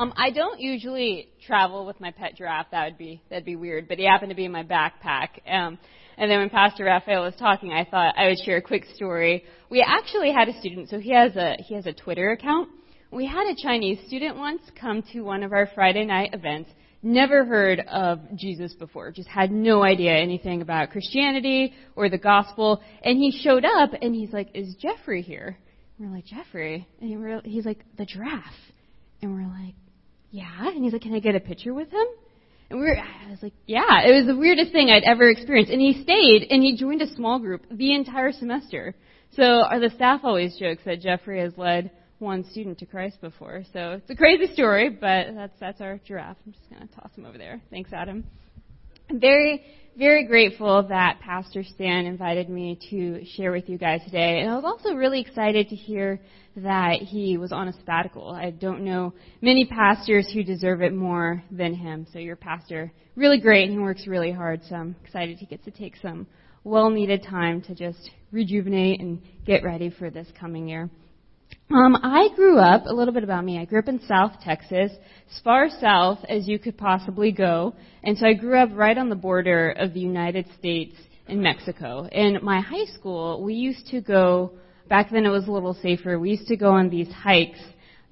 Um, I don't usually travel with my pet giraffe. That would be that'd be weird. But he happened to be in my backpack. Um, and then when Pastor Raphael was talking, I thought I would share a quick story. We actually had a student, so he has a he has a Twitter account. We had a Chinese student once come to one of our Friday night events. Never heard of Jesus before, just had no idea anything about Christianity or the gospel. And he showed up and he's like, Is Jeffrey here? And we're like, Jeffrey? And he's like, The giraffe. And we're like, Yeah. And he's like, Can I get a picture with him? And we were, I was like, yeah, it was the weirdest thing I'd ever experienced. And he stayed and he joined a small group the entire semester. So uh, the staff always jokes that Jeffrey has led one student to Christ before. So it's a crazy story, but that's that's our giraffe. I'm just gonna toss him over there. Thanks, Adam. Very very grateful that Pastor Stan invited me to share with you guys today. And I was also really excited to hear that he was on a sabbatical. I don't know many pastors who deserve it more than him. So your pastor, really great, and he works really hard. So I'm excited he gets to take some well needed time to just rejuvenate and get ready for this coming year. Um, I grew up, a little bit about me, I grew up in South Texas, as far south as you could possibly go. And so I grew up right on the border of the United States and Mexico. In my high school, we used to go, back then it was a little safer, we used to go on these hikes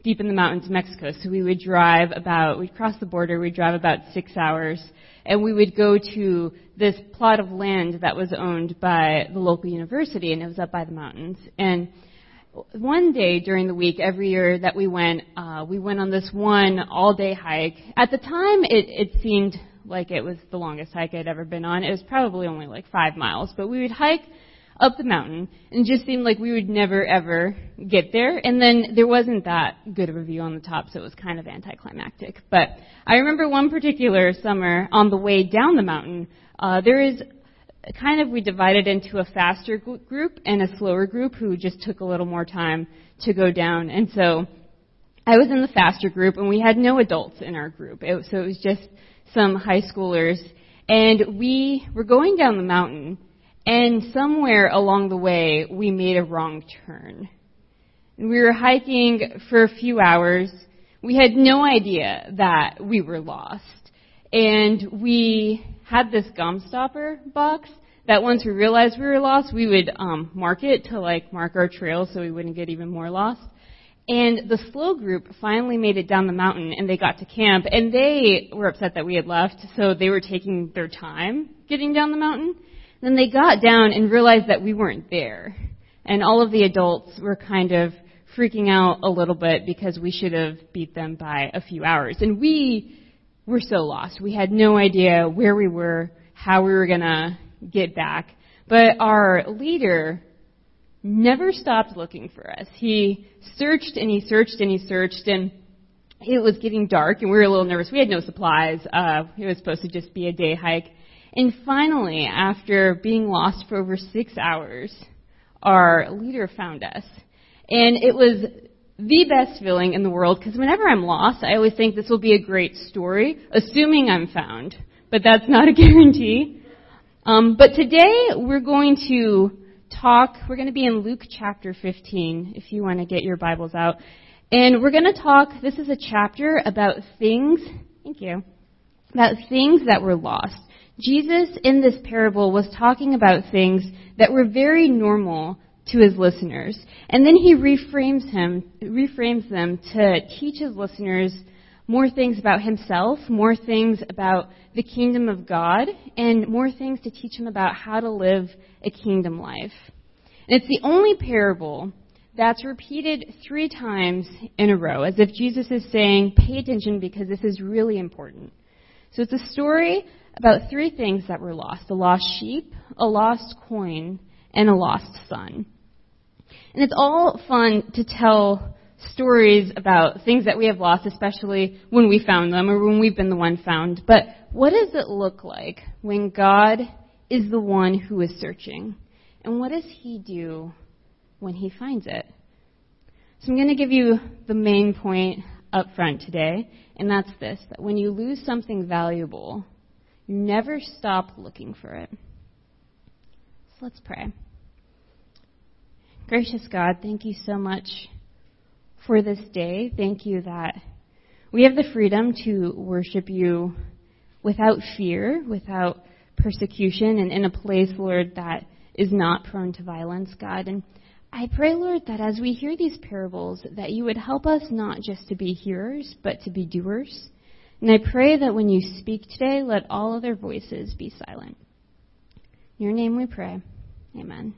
deep in the mountains of Mexico. So we would drive about, we'd cross the border, we'd drive about six hours, and we would go to this plot of land that was owned by the local university, and it was up by the mountains. And one day during the week, every year that we went, uh, we went on this one all-day hike. At the time, it, it seemed like it was the longest hike I'd ever been on. It was probably only like five miles, but we would hike up the mountain, and it just seemed like we would never ever get there. And then there wasn't that good of a view on the top, so it was kind of anticlimactic. But I remember one particular summer on the way down the mountain, uh, there is kind of we divided into a faster group and a slower group who just took a little more time to go down. And so I was in the faster group, and we had no adults in our group. It, so it was just some high schoolers. And we were going down the mountain, and somewhere along the way, we made a wrong turn. We were hiking for a few hours. We had no idea that we were lost. And we had this gum stopper box that once we realized we were lost, we would um, mark it to like mark our trail so we wouldn't get even more lost. And the slow group finally made it down the mountain and they got to camp and they were upset that we had left, so they were taking their time getting down the mountain. Then they got down and realized that we weren't there. And all of the adults were kind of freaking out a little bit because we should have beat them by a few hours. And we were so lost. We had no idea where we were, how we were gonna get back. But our leader never stopped looking for us. He searched and he searched and he searched and it was getting dark and we were a little nervous. We had no supplies. Uh, it was supposed to just be a day hike. And finally, after being lost for over six hours, our leader found us. And it was the best feeling in the world because whenever I'm lost, I always think this will be a great story, assuming I'm found. But that's not a guarantee. Um, but today we're going to talk, we're going to be in Luke chapter 15, if you want to get your Bibles out. And we're going to talk, this is a chapter about things, thank you, about things that were lost. Jesus in this parable was talking about things that were very normal to his listeners. And then he reframes him, reframes them to teach his listeners more things about himself, more things about the kingdom of God, and more things to teach him about how to live a kingdom life. And it's the only parable that's repeated three times in a row, as if Jesus is saying, pay attention because this is really important. So it's a story about three things that were lost a lost sheep, a lost coin, and a lost son. And it's all fun to tell stories about things that we have lost, especially when we found them or when we've been the one found. But what does it look like when God is the one who is searching? And what does He do when He finds it? So I'm going to give you the main point up front today, and that's this that when you lose something valuable, you never stop looking for it. So let's pray. Gracious God, thank you so much for this day. Thank you that We have the freedom to worship you without fear, without persecution, and in a place, Lord, that is not prone to violence, God. And I pray, Lord, that as we hear these parables, that you would help us not just to be hearers, but to be doers. And I pray that when you speak today, let all other voices be silent. In your name we pray. Amen.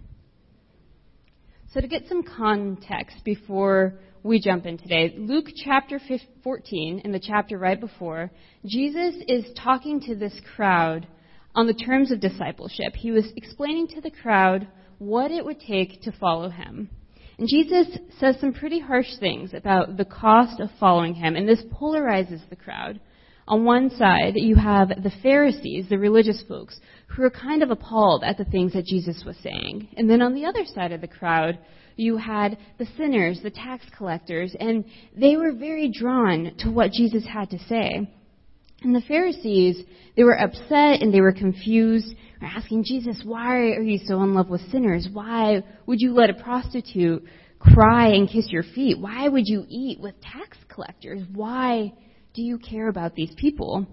So to get some context before we jump in today, Luke chapter 14, in the chapter right before, Jesus is talking to this crowd on the terms of discipleship. He was explaining to the crowd what it would take to follow him. And Jesus says some pretty harsh things about the cost of following him, and this polarizes the crowd. On one side, you have the Pharisees, the religious folks, who are kind of appalled at the things that Jesus was saying. And then on the other side of the crowd, you had the sinners, the tax collectors, and they were very drawn to what Jesus had to say. And the Pharisees, they were upset and they were confused. They're asking Jesus, why are you so in love with sinners? Why would you let a prostitute cry and kiss your feet? Why would you eat with tax collectors? Why do you care about these people?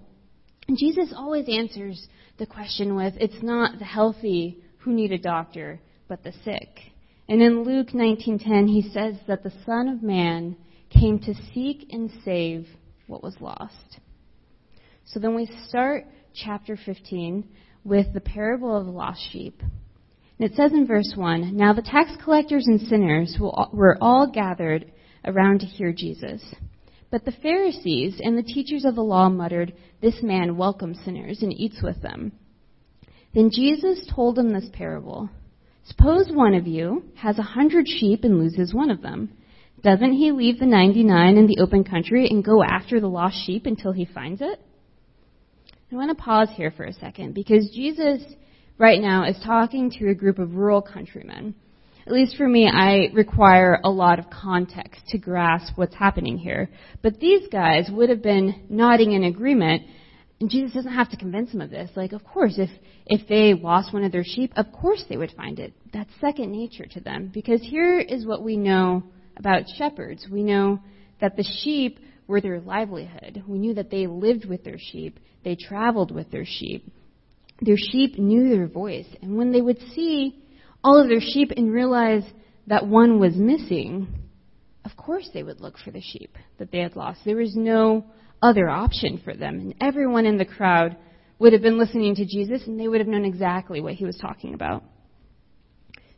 And Jesus always answers the question with, it's not the healthy who need a doctor, but the sick. And in Luke 19:10 he says that the Son of Man came to seek and save what was lost. So then we start chapter 15 with the parable of the lost sheep. And it says in verse 1 Now the tax collectors and sinners were all gathered around to hear Jesus. But the Pharisees and the teachers of the law muttered, This man welcomes sinners and eats with them. Then Jesus told them this parable Suppose one of you has a hundred sheep and loses one of them. Doesn't he leave the 99 in the open country and go after the lost sheep until he finds it? I want to pause here for a second because Jesus right now is talking to a group of rural countrymen. At least for me, I require a lot of context to grasp what's happening here. But these guys would have been nodding in agreement, and Jesus doesn't have to convince them of this. Like, of course, if, if they lost one of their sheep, of course they would find it. That's second nature to them. Because here is what we know about shepherds. We know that the sheep were their livelihood. We knew that they lived with their sheep, they traveled with their sheep. Their sheep knew their voice, and when they would see all of their sheep and realize that one was missing, of course they would look for the sheep that they had lost. There was no other option for them, and everyone in the crowd would have been listening to Jesus, and they would have known exactly what he was talking about.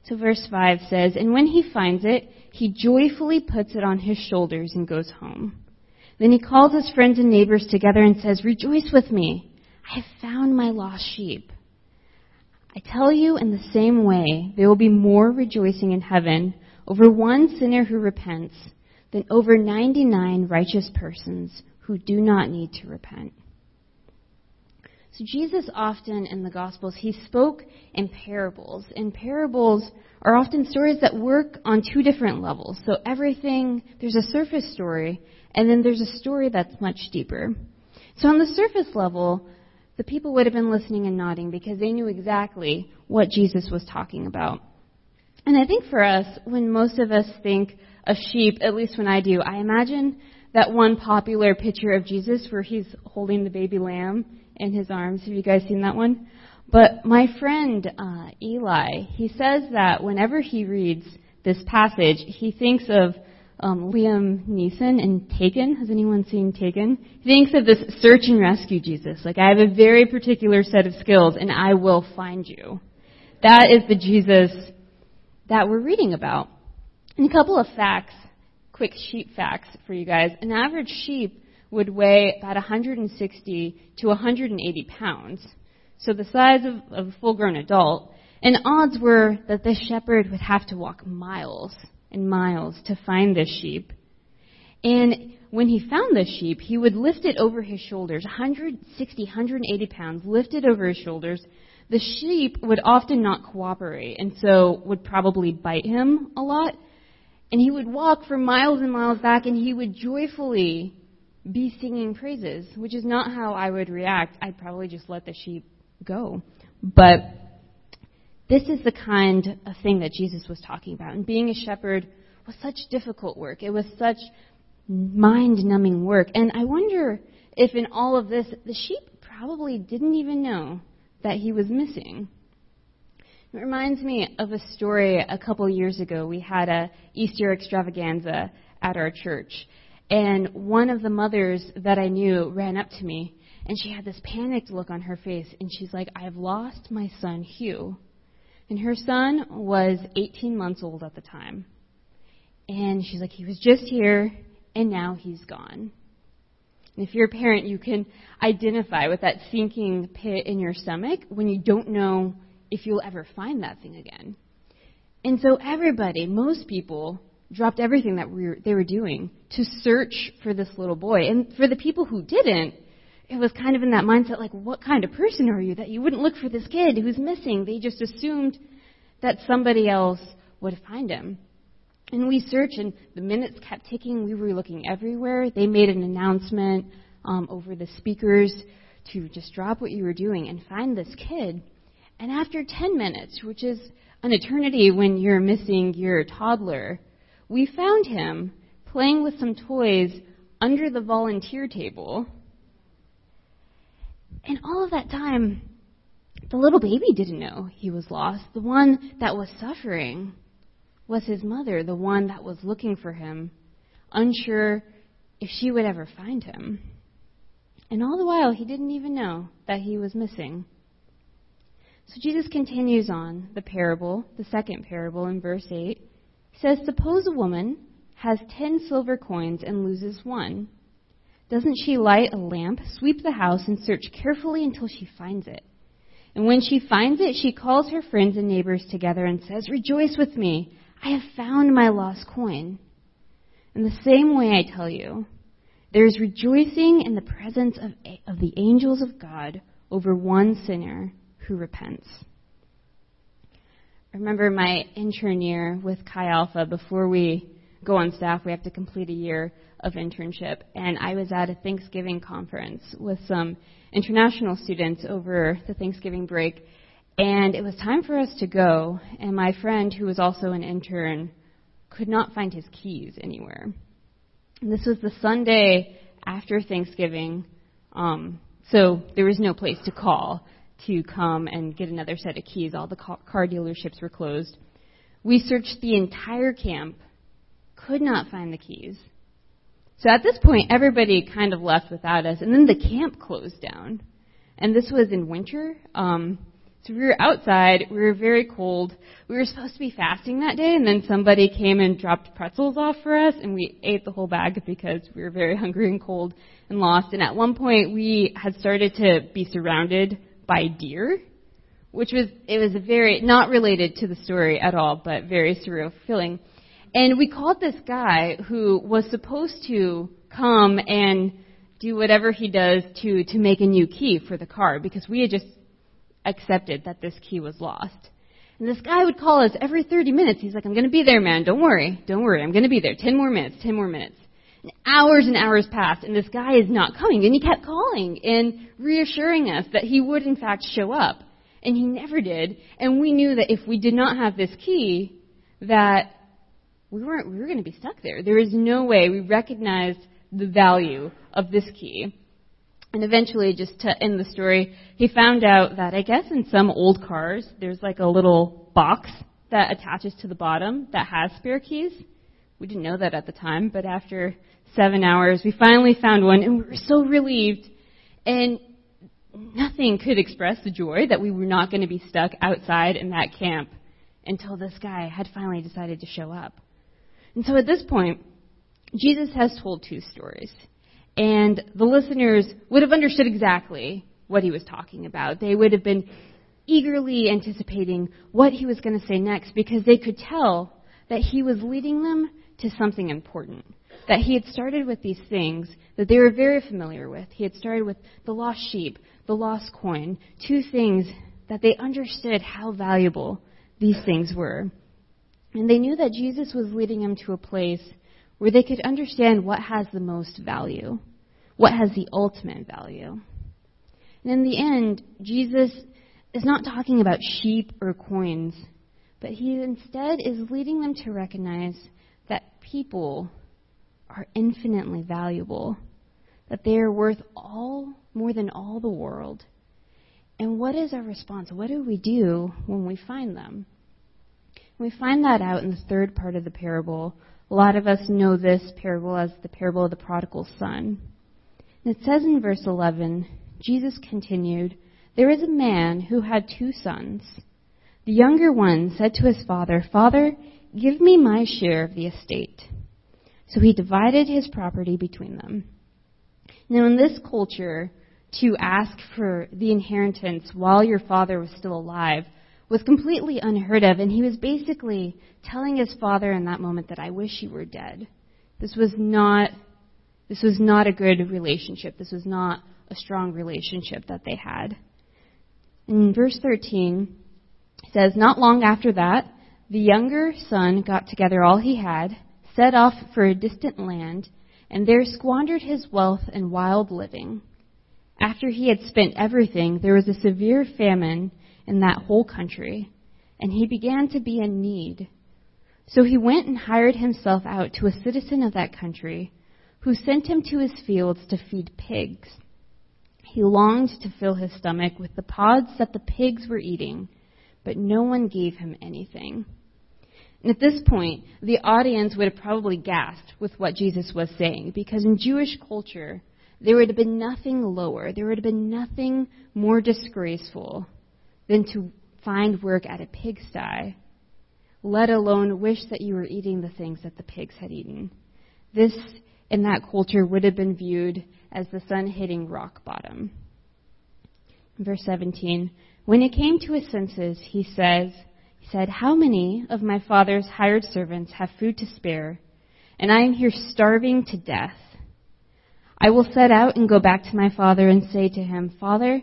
So verse 5 says, And when he finds it, he joyfully puts it on his shoulders and goes home. Then he calls his friends and neighbors together and says, Rejoice with me. I have found my lost sheep. I tell you, in the same way, there will be more rejoicing in heaven over one sinner who repents than over 99 righteous persons who do not need to repent. So Jesus often in the Gospels, he spoke in parables. And parables are often stories that work on two different levels. So everything, there's a surface story, and then there's a story that's much deeper. So on the surface level, the people would have been listening and nodding because they knew exactly what Jesus was talking about. And I think for us, when most of us think of sheep, at least when I do, I imagine that one popular picture of Jesus where he's holding the baby lamb in his arms. Have you guys seen that one? But my friend uh, Eli, he says that whenever he reads this passage, he thinks of um, Liam Neeson in Taken. Has anyone seen Taken? He thinks of this search and rescue Jesus. Like, I have a very particular set of skills and I will find you. That is the Jesus that we're reading about. And a couple of facts, quick sheep facts for you guys. An average sheep would weigh about 160 to 180 pounds. So the size of, of a full grown adult. And odds were that this shepherd would have to walk miles and miles to find this sheep. And when he found this sheep, he would lift it over his shoulders, 160, 180 pounds, lifted over his shoulders. The sheep would often not cooperate, and so would probably bite him a lot. And he would walk for miles and miles back, and he would joyfully be singing praises, which is not how I would react. I'd probably just let the sheep go. But this is the kind of thing that Jesus was talking about. And being a shepherd was such difficult work. It was such mind numbing work. And I wonder if in all of this, the sheep probably didn't even know that he was missing. It reminds me of a story a couple years ago. We had a Easter extravaganza at our church. And one of the mothers that I knew ran up to me and she had this panicked look on her face and she's like, I've lost my son Hugh. And her son was 18 months old at the time. And she's like, he was just here and now he's gone. And if you're a parent, you can identify with that sinking pit in your stomach when you don't know if you'll ever find that thing again. And so everybody, most people, dropped everything that we were, they were doing to search for this little boy. And for the people who didn't, it was kind of in that mindset like, what kind of person are you that you wouldn't look for this kid who's missing? They just assumed that somebody else would find him. And we searched, and the minutes kept ticking. We were looking everywhere. They made an announcement um, over the speakers to just drop what you were doing and find this kid. And after 10 minutes, which is an eternity when you're missing your toddler, we found him playing with some toys under the volunteer table. And all of that time, the little baby didn't know he was lost. The one that was suffering was his mother, the one that was looking for him, unsure if she would ever find him. And all the while, he didn't even know that he was missing. So Jesus continues on the parable, the second parable in verse 8 says, Suppose a woman has ten silver coins and loses one. Doesn't she light a lamp, sweep the house, and search carefully until she finds it? And when she finds it, she calls her friends and neighbors together and says, Rejoice with me, I have found my lost coin. In the same way, I tell you, there is rejoicing in the presence of, of the angels of God over one sinner who repents. I remember my intern year with Chi Alpha. Before we go on staff, we have to complete a year of internship. And I was at a Thanksgiving conference with some international students over the Thanksgiving break. And it was time for us to go. And my friend, who was also an intern, could not find his keys anywhere. And this was the Sunday after Thanksgiving. Um, so there was no place to call to come and get another set of keys. All the car dealerships were closed. We searched the entire camp, could not find the keys. So at this point, everybody kind of left without us, and then the camp closed down. And this was in winter. Um, so we were outside. We were very cold. We were supposed to be fasting that day, and then somebody came and dropped pretzels off for us, and we ate the whole bag because we were very hungry and cold and lost. And at one point, we had started to be surrounded by deer, which was it was a very not related to the story at all, but very surreal feeling. And we called this guy who was supposed to come and do whatever he does to to make a new key for the car because we had just accepted that this key was lost. And this guy would call us every 30 minutes. He's like, I'm going to be there, man. Don't worry. Don't worry. I'm going to be there. 10 more minutes. 10 more minutes. And hours and hours passed, and this guy is not coming. And he kept calling and reassuring us that he would, in fact, show up. And he never did. And we knew that if we did not have this key, that we weren't, we were going to be stuck there. There is no way we recognized the value of this key. And eventually, just to end the story, he found out that I guess in some old cars, there's like a little box that attaches to the bottom that has spare keys. We didn't know that at the time, but after seven hours, we finally found one, and we were so relieved. And nothing could express the joy that we were not going to be stuck outside in that camp until this guy had finally decided to show up. And so at this point, Jesus has told two stories. And the listeners would have understood exactly what he was talking about. They would have been eagerly anticipating what he was going to say next because they could tell that he was leading them to something important. That he had started with these things that they were very familiar with. He had started with the lost sheep, the lost coin, two things that they understood how valuable these things were. And they knew that Jesus was leading them to a place where they could understand what has the most value, what has the ultimate value. And in the end, Jesus is not talking about sheep or coins, but he instead is leading them to recognize that people are infinitely valuable, that they are worth all more than all the world. And what is our response? What do we do when we find them? We find that out in the third part of the parable. A lot of us know this parable as the parable of the prodigal son. And it says in verse 11, Jesus continued, There is a man who had two sons. The younger one said to his father, Father, give me my share of the estate. So he divided his property between them. Now, in this culture, to ask for the inheritance while your father was still alive was completely unheard of, and he was basically telling his father in that moment that I wish you were dead. This was not this was not a good relationship. This was not a strong relationship that they had. In verse 13, it says, Not long after that, the younger son got together all he had, set off for a distant land, and there squandered his wealth in wild living. After he had spent everything, there was a severe famine in that whole country, and he began to be in need. So he went and hired himself out to a citizen of that country who sent him to his fields to feed pigs. He longed to fill his stomach with the pods that the pigs were eating, but no one gave him anything. And at this point, the audience would have probably gasped with what Jesus was saying, because in Jewish culture, there would have been nothing lower, there would have been nothing more disgraceful than to find work at a pigsty, let alone wish that you were eating the things that the pigs had eaten. This in that culture would have been viewed as the son hitting rock bottom. Verse 17 When it came to his senses, he says, he said, How many of my father's hired servants have food to spare, and I am here starving to death? I will set out and go back to my father and say to him, Father,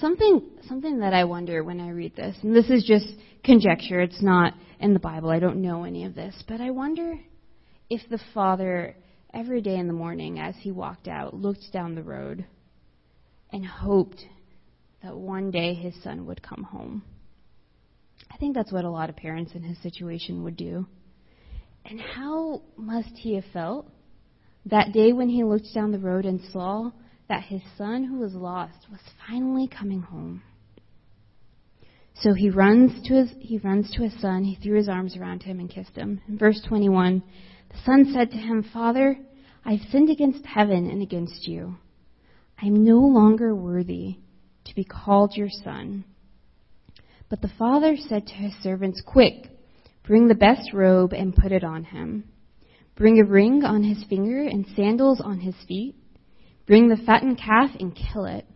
Something, something that I wonder when I read this, and this is just conjecture, it's not in the Bible, I don't know any of this, but I wonder if the father every day in the morning as he walked out, looked down the road, and hoped that one day his son would come home. I think that's what a lot of parents in his situation would do. And how must he have felt that day when he looked down the road and saw that his son who was lost was finally coming home? So he runs to his he runs to his son, he threw his arms around him and kissed him. In verse 21, the son said to him, Father, I have sinned against heaven and against you. I am no longer worthy to be called your son. But the father said to his servants, Quick, bring the best robe and put it on him. Bring a ring on his finger and sandals on his feet. Bring the fattened calf and kill it.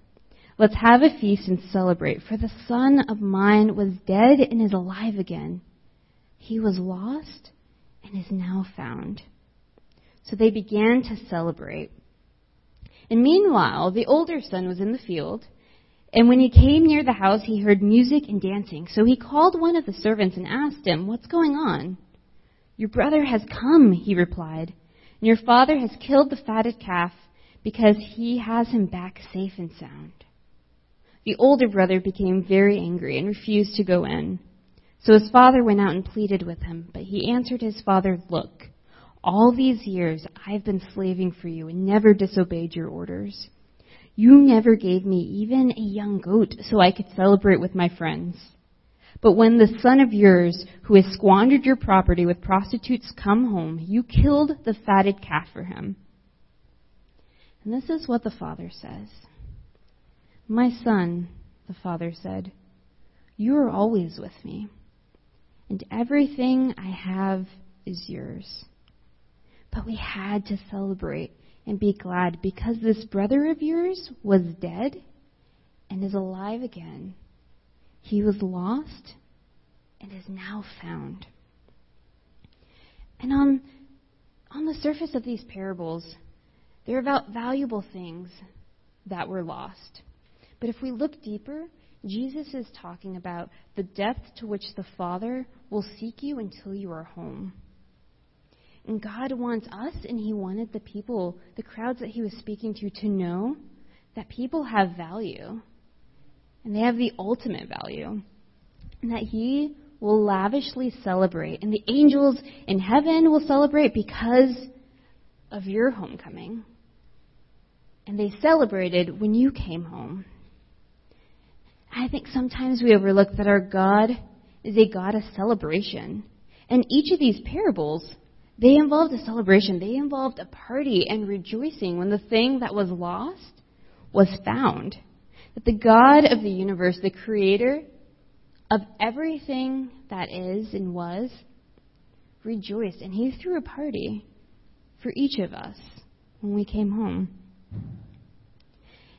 Let's have a feast and celebrate, for the son of mine was dead and is alive again. He was lost and is now found. So they began to celebrate. And meanwhile, the older son was in the field, and when he came near the house, he heard music and dancing. So he called one of the servants and asked him, What's going on? Your brother has come, he replied, and your father has killed the fatted calf because he has him back safe and sound. The older brother became very angry and refused to go in. So his father went out and pleaded with him, but he answered his father, Look, all these years I've been slaving for you and never disobeyed your orders. You never gave me even a young goat so I could celebrate with my friends. But when the son of yours, who has squandered your property with prostitutes, come home, you killed the fatted calf for him. And this is what the father says. My son, the father said, you are always with me, and everything I have is yours. But we had to celebrate and be glad because this brother of yours was dead and is alive again. He was lost and is now found. And on, on the surface of these parables, They're about valuable things that were lost. But if we look deeper, Jesus is talking about the depth to which the Father will seek you until you are home. And God wants us, and He wanted the people, the crowds that He was speaking to, to know that people have value. And they have the ultimate value. And that He will lavishly celebrate. And the angels in heaven will celebrate because of your homecoming. And they celebrated when you came home. I think sometimes we overlook that our God is a God of celebration. And each of these parables, they involved a celebration. They involved a party and rejoicing when the thing that was lost was found. That the God of the universe, the creator of everything that is and was, rejoiced. And he threw a party for each of us when we came home.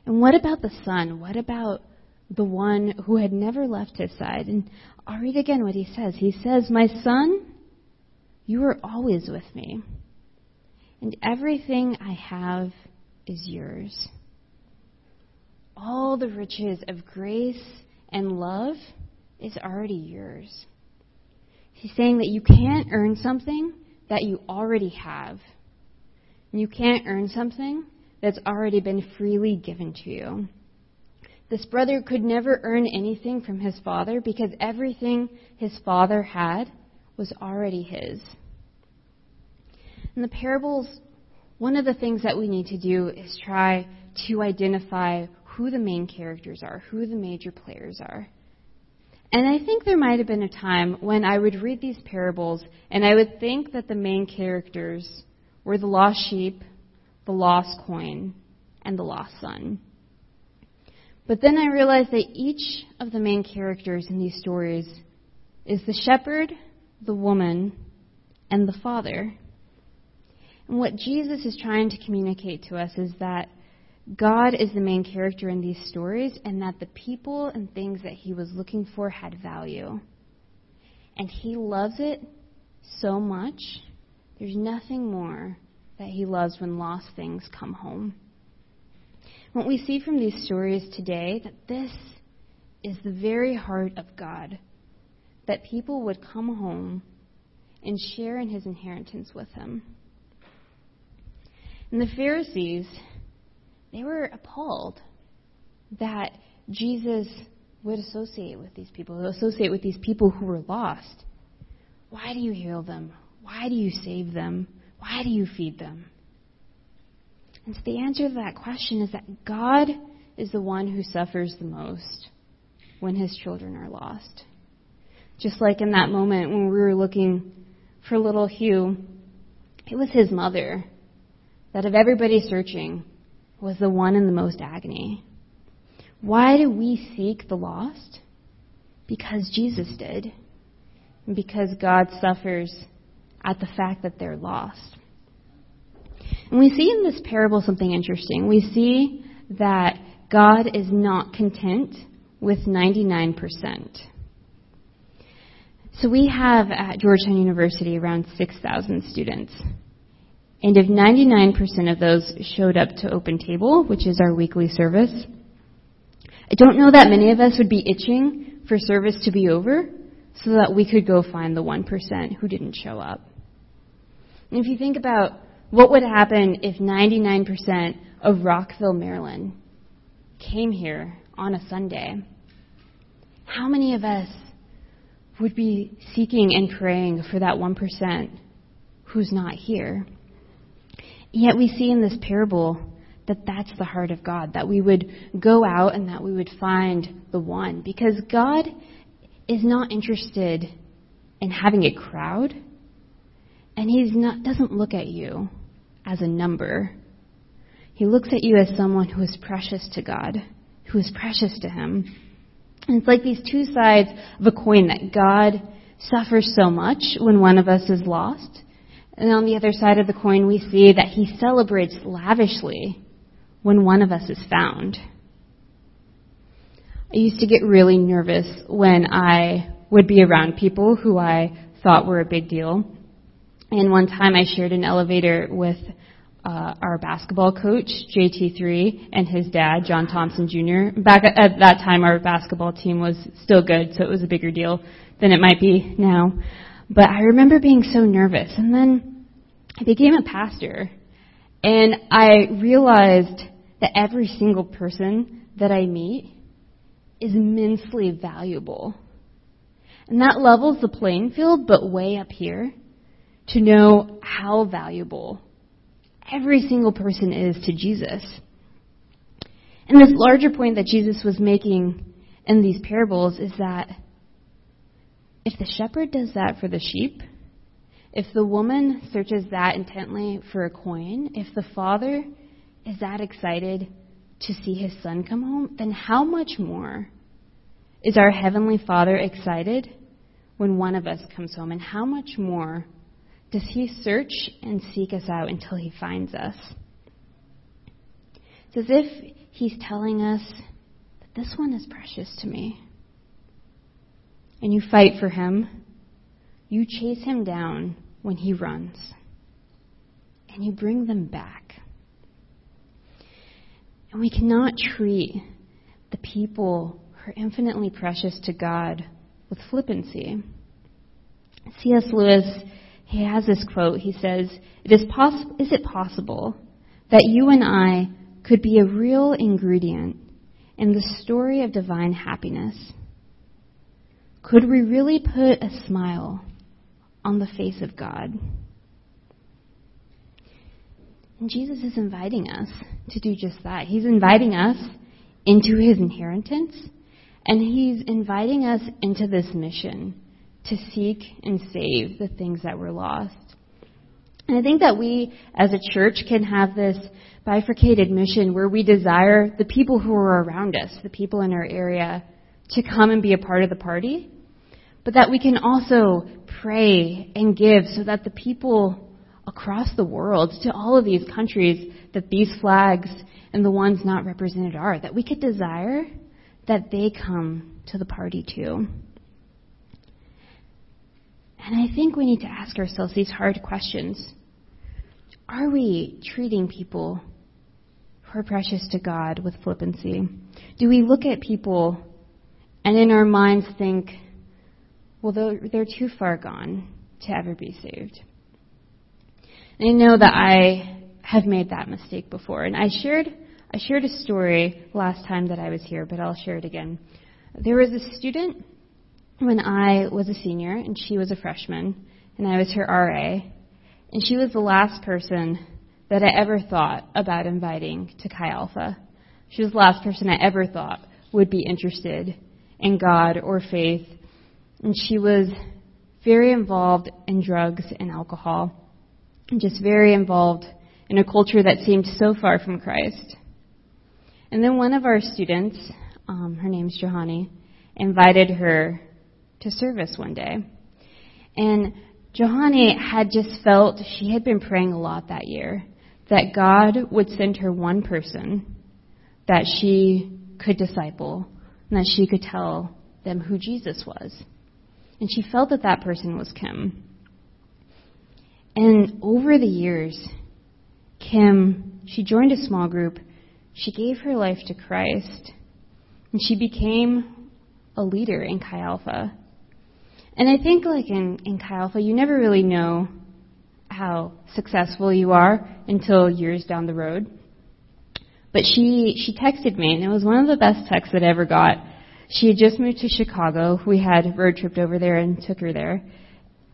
And what about the son? What about the one who had never left his side. And I'll read again what he says. He says, My son, you are always with me, and everything I have is yours. All the riches of grace and love is already yours. He's saying that you can't earn something that you already have. And You can't earn something that's already been freely given to you. This brother could never earn anything from his father because everything his father had was already his. In the parables, one of the things that we need to do is try to identify who the main characters are, who the major players are. And I think there might have been a time when I would read these parables and I would think that the main characters were the lost sheep, the lost coin, and the lost son. But then I realized that each of the main characters in these stories is the shepherd, the woman, and the father. And what Jesus is trying to communicate to us is that God is the main character in these stories and that the people and things that he was looking for had value. And he loves it so much, there's nothing more that he loves when lost things come home. What we see from these stories today that this is the very heart of God, that people would come home and share in his inheritance with him. And the Pharisees, they were appalled that Jesus would associate with these people, associate with these people who were lost. Why do you heal them? Why do you save them? Why do you feed them? And so the answer to that question is that God is the one who suffers the most when his children are lost. Just like in that moment when we were looking for little Hugh, it was his mother that of everybody searching was the one in the most agony. Why do we seek the lost? Because Jesus did. And because God suffers at the fact that they're lost. And we see in this parable something interesting. We see that God is not content with 99%. So we have at Georgetown University around 6,000 students. And if 99% of those showed up to Open Table, which is our weekly service, I don't know that many of us would be itching for service to be over so that we could go find the 1% who didn't show up. And if you think about what would happen if 99% of Rockville, Maryland came here on a Sunday? How many of us would be seeking and praying for that 1% who's not here? Yet we see in this parable that that's the heart of God, that we would go out and that we would find the one. Because God is not interested in having a crowd, and He doesn't look at you as a number. He looks at you as someone who is precious to God, who is precious to Him. And it's like these two sides of a coin that God suffers so much when one of us is lost. And on the other side of the coin, we see that He celebrates lavishly when one of us is found. I used to get really nervous when I would be around people who I thought were a big deal. And one time I shared an elevator with uh, our basketball coach, JT3, and his dad, John Thompson Jr. Back at, at that time, our basketball team was still good, so it was a bigger deal than it might be now. But I remember being so nervous. And then I became a pastor. And I realized that every single person that I meet is immensely valuable. And that levels the playing field, but way up here, to know how valuable every single person is to Jesus. And this larger point that Jesus was making in these parables is that if the shepherd does that for the sheep, if the woman searches that intently for a coin, if the father is that excited to see his son come home, then how much more is our Heavenly Father excited when one of us comes home? And how much more does He search and seek us out until He finds us? It's as if He's telling us that this one is precious to me. And you fight for Him, you chase Him down when He runs, and you bring them back. And we cannot treat the people who are infinitely precious to God with flippancy. C.S. Lewis, he has this quote. He says, it is, poss- is it possible that you and I could be a real ingredient in the story of divine happiness? Could we really put a smile on the face of God? And Jesus is inviting us to do just that. He's inviting us into his inheritance, and he's inviting us into this mission to seek and save the things that were lost. And I think that we as a church can have this bifurcated mission where we desire the people who are around us, the people in our area, to come and be a part of the party, but that we can also pray and give so that the people across the world, to all of these countries that these flags and the ones not represented are, that we could desire that they come to the party too. And I think we need to ask ourselves these hard questions. Are we treating people who are precious to God with flippancy? Do we look at people and in our minds think, well, they're, they're too far gone to ever be saved? And I know that I have made that mistake before. And I shared, I shared a story last time that I was here, but I'll share it again. There was a student when I was a senior and she was a freshman and I was her RA. And she was the last person that I ever thought about inviting to Chi Alpha. She was the last person I ever thought would be interested in God or faith. And she was very involved in drugs and alcohol just very involved in a culture that seemed so far from Christ. And then one of our students, um, her name's Johanny, invited her to service one day. And Johanny had just felt she had been praying a lot that year that God would send her one person that she could disciple and that she could tell them who Jesus was. And she felt that that person was Kim. And over the years, Kim, she joined a small group. She gave her life to Christ. And she became a leader in Chi Alpha. And I think, like in, in Chi Alpha, you never really know how successful you are until years down the road. But she, she texted me, and it was one of the best texts that I ever got. She had just moved to Chicago. We had road tripped over there and took her there.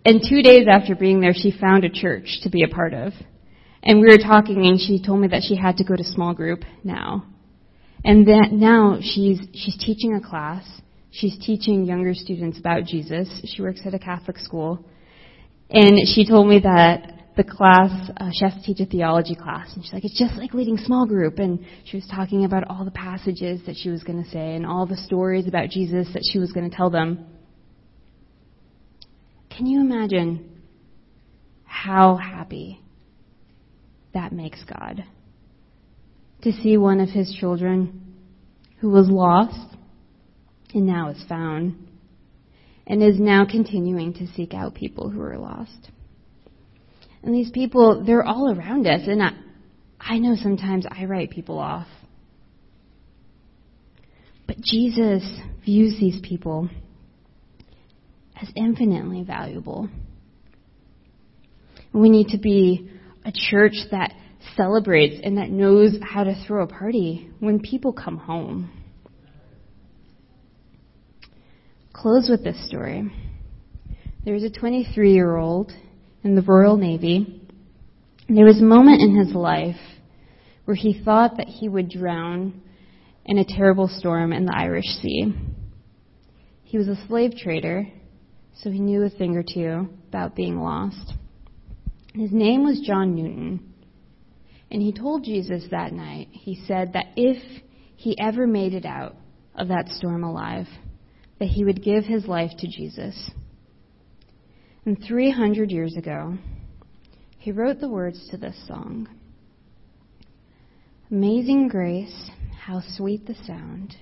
And two days after being there, she found a church to be a part of. And we were talking, and she told me that she had to go to small group now. And that now she's she's teaching a class. She's teaching younger students about Jesus. She works at a Catholic school, and she told me that the class uh, she has to teach a theology class, and she's like, it's just like leading small group. And she was talking about all the passages that she was going to say and all the stories about Jesus that she was going to tell them. Can you imagine how happy that makes God? To see one of his children who was lost and now is found and is now continuing to seek out people who are lost. And these people, they're all around us. And I, I know sometimes I write people off. But Jesus views these people as infinitely valuable. We need to be a church that celebrates and that knows how to throw a party when people come home. Close with this story. There was a 23 year old in the Royal Navy. There was a moment in his life where he thought that he would drown in a terrible storm in the Irish Sea. He was a slave trader, so he knew a thing or two about being lost. His name was John Newton. And he told Jesus that night, he said that if he ever made it out of that storm alive, that he would give his life to Jesus. And 300 years ago, he wrote the words to this song Amazing grace, how sweet the sound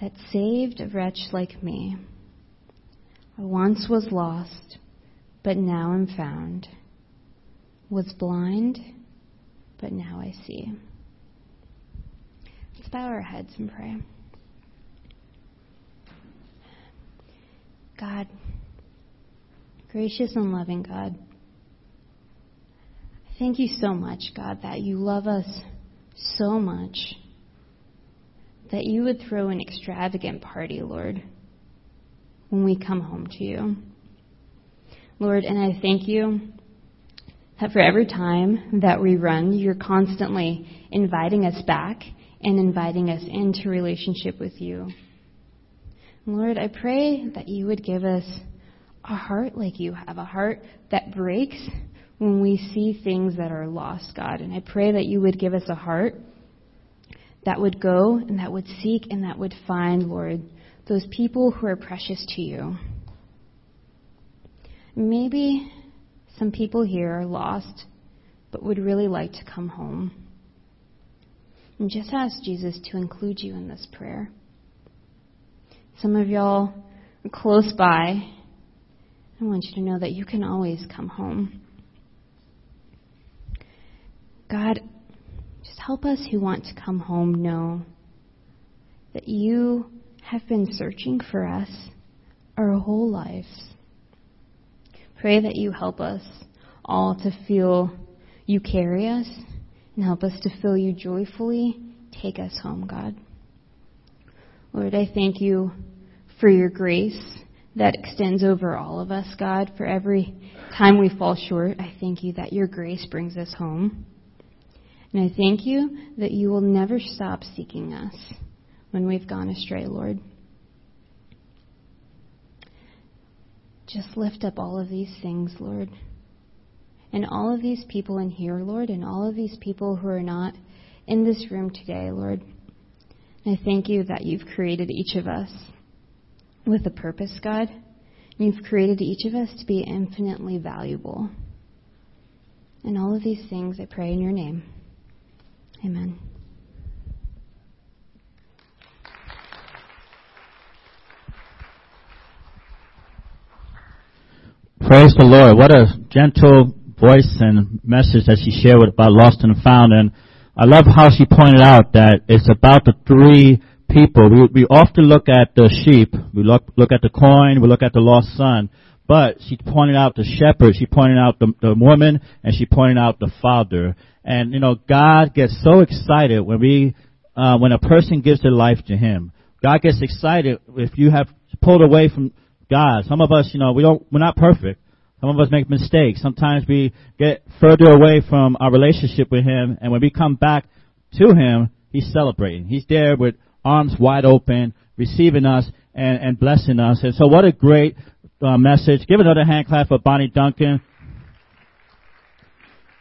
that saved a wretch like me. I once was lost, but now am found. Was blind, but now I see. Let's bow our heads and pray. God, gracious and loving God, thank you so much, God, that you love us so much that you would throw an extravagant party, Lord, when we come home to you. Lord, and I thank you that for every time that we run, you're constantly inviting us back and inviting us into relationship with you. Lord, I pray that you would give us a heart like you have, a heart that breaks when we see things that are lost, God. And I pray that you would give us a heart that would go and that would seek and that would find, Lord, those people who are precious to you. Maybe some people here are lost but would really like to come home. And just ask Jesus to include you in this prayer. Some of y'all are close by. I want you to know that you can always come home. God, just help us who want to come home know that you have been searching for us our whole lives. Pray that you help us all to feel you carry us and help us to feel you joyfully take us home, God. Lord, I thank you for your grace that extends over all of us, God. For every time we fall short, I thank you that your grace brings us home. And I thank you that you will never stop seeking us when we've gone astray, Lord. Just lift up all of these things, Lord. And all of these people in here, Lord, and all of these people who are not in this room today, Lord. I thank you that you've created each of us with a purpose, God. You've created each of us to be infinitely valuable. And all of these things I pray in your name. Amen. Praise the Lord. What a gentle voice and message that she shared about Lost and Found. And I love how she pointed out that it's about the three people. We, we often look at the sheep, we look, look at the coin, we look at the lost son. But she pointed out the shepherd, she pointed out the, the woman, and she pointed out the father. And you know, God gets so excited when we, uh, when a person gives their life to Him. God gets excited if you have pulled away from God. Some of us, you know, we don't, we're not perfect. Some of us make mistakes. Sometimes we get further away from our relationship with Him, and when we come back to Him, He's celebrating. He's there with arms wide open, receiving us and, and blessing us. And so what a great uh, message. Give another hand clap for Bonnie Duncan.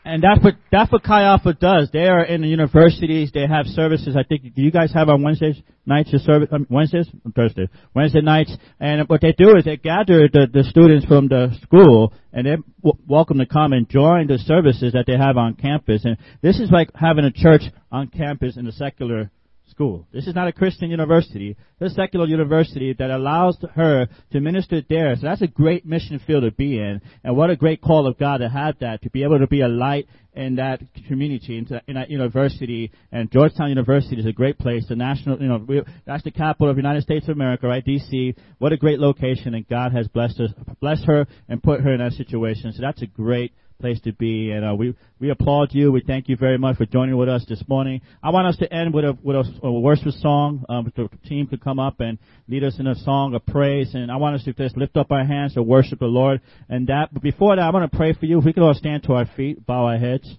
And that's what that's what Chi Alpha does. They are in the universities. They have services. I think. Do you guys have on Wednesdays nights? Your service um, Wednesdays, Thursday, Wednesday nights. And what they do is they gather the, the students from the school, and they're w- welcome to come and join the services that they have on campus. And this is like having a church on campus in a secular school. This is not a Christian university. It's a secular university that allows her to minister there. So that's a great mission field to be in. And what a great call of God to have that, to be able to be a light in that community, in that university. And Georgetown University is a great place. The national, you know, that's the capital of the United States of America, right? D.C. What a great location. And God has blessed us, blessed her and put her in that situation. So that's a great place to be. And uh, we we applaud you. We thank you very much for joining with us this morning. I want us to end with a with a, a worship song. Um, the team could come up and lead us in a song of praise. And I want us to just lift up our hands to worship the Lord. And that, but before that, I want to pray for you. If we could all stand to our feet, bow our heads.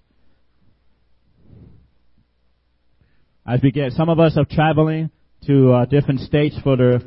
As we get, some of us are traveling to uh, different states for the